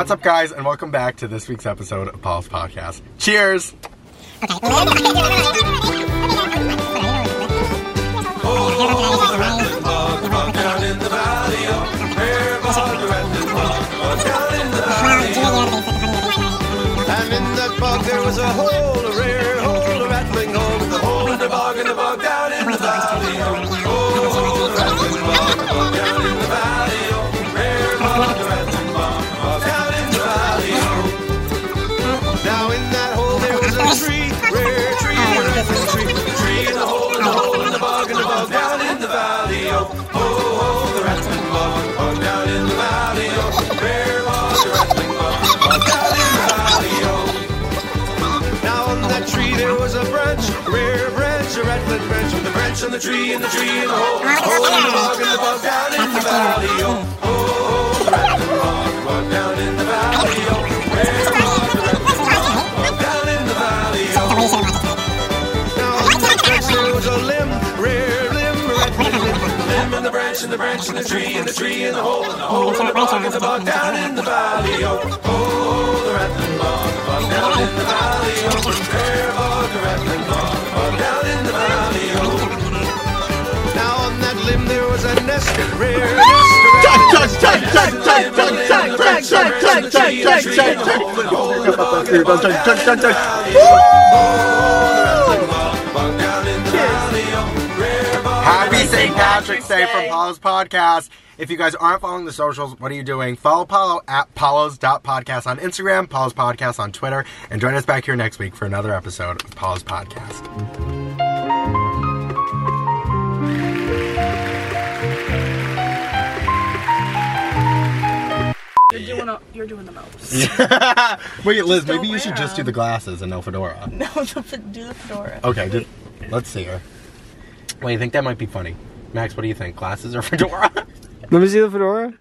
What's up, guys, and welcome back to this week's episode of Paul's Podcast. Cheers! There was a hole, in the valley. Oh, oh, oh, the rattling a bog down in the valley. Oh, rare bog, a rattling a bog down in the valley. Oh. Now on that tree there was a branch, rare branch, a rattling branch with a branch on the tree and the tree in the hole, hole in the bog and the bog down in the valley. Oh, oh, oh, branch and the branch and the tree and the tree and the hole and the hole and the bog and the bog down in the valley. Oh, oh, the rattling bog, the bog down in the valley. Oh, rare bog, the rattling bog, the bog down in the valley. Oh. Now on that limb there was a nest, rare nest, a St. Patrick's Day from Paolo's Podcast. If you guys aren't following the socials, what are you doing? Follow Paolo at paulos.podcast on Instagram, Paolo's Podcast on Twitter, and join us back here next week for another episode of Paolo's Podcast. You're doing a, you're doing the most. Wait, Liz, maybe you should just do the glasses and no fedora. No, the, do the fedora. Okay, just, let's see her. Wait, I think that might be funny. Max, what do you think? Glasses or fedora? Let me see the fedora.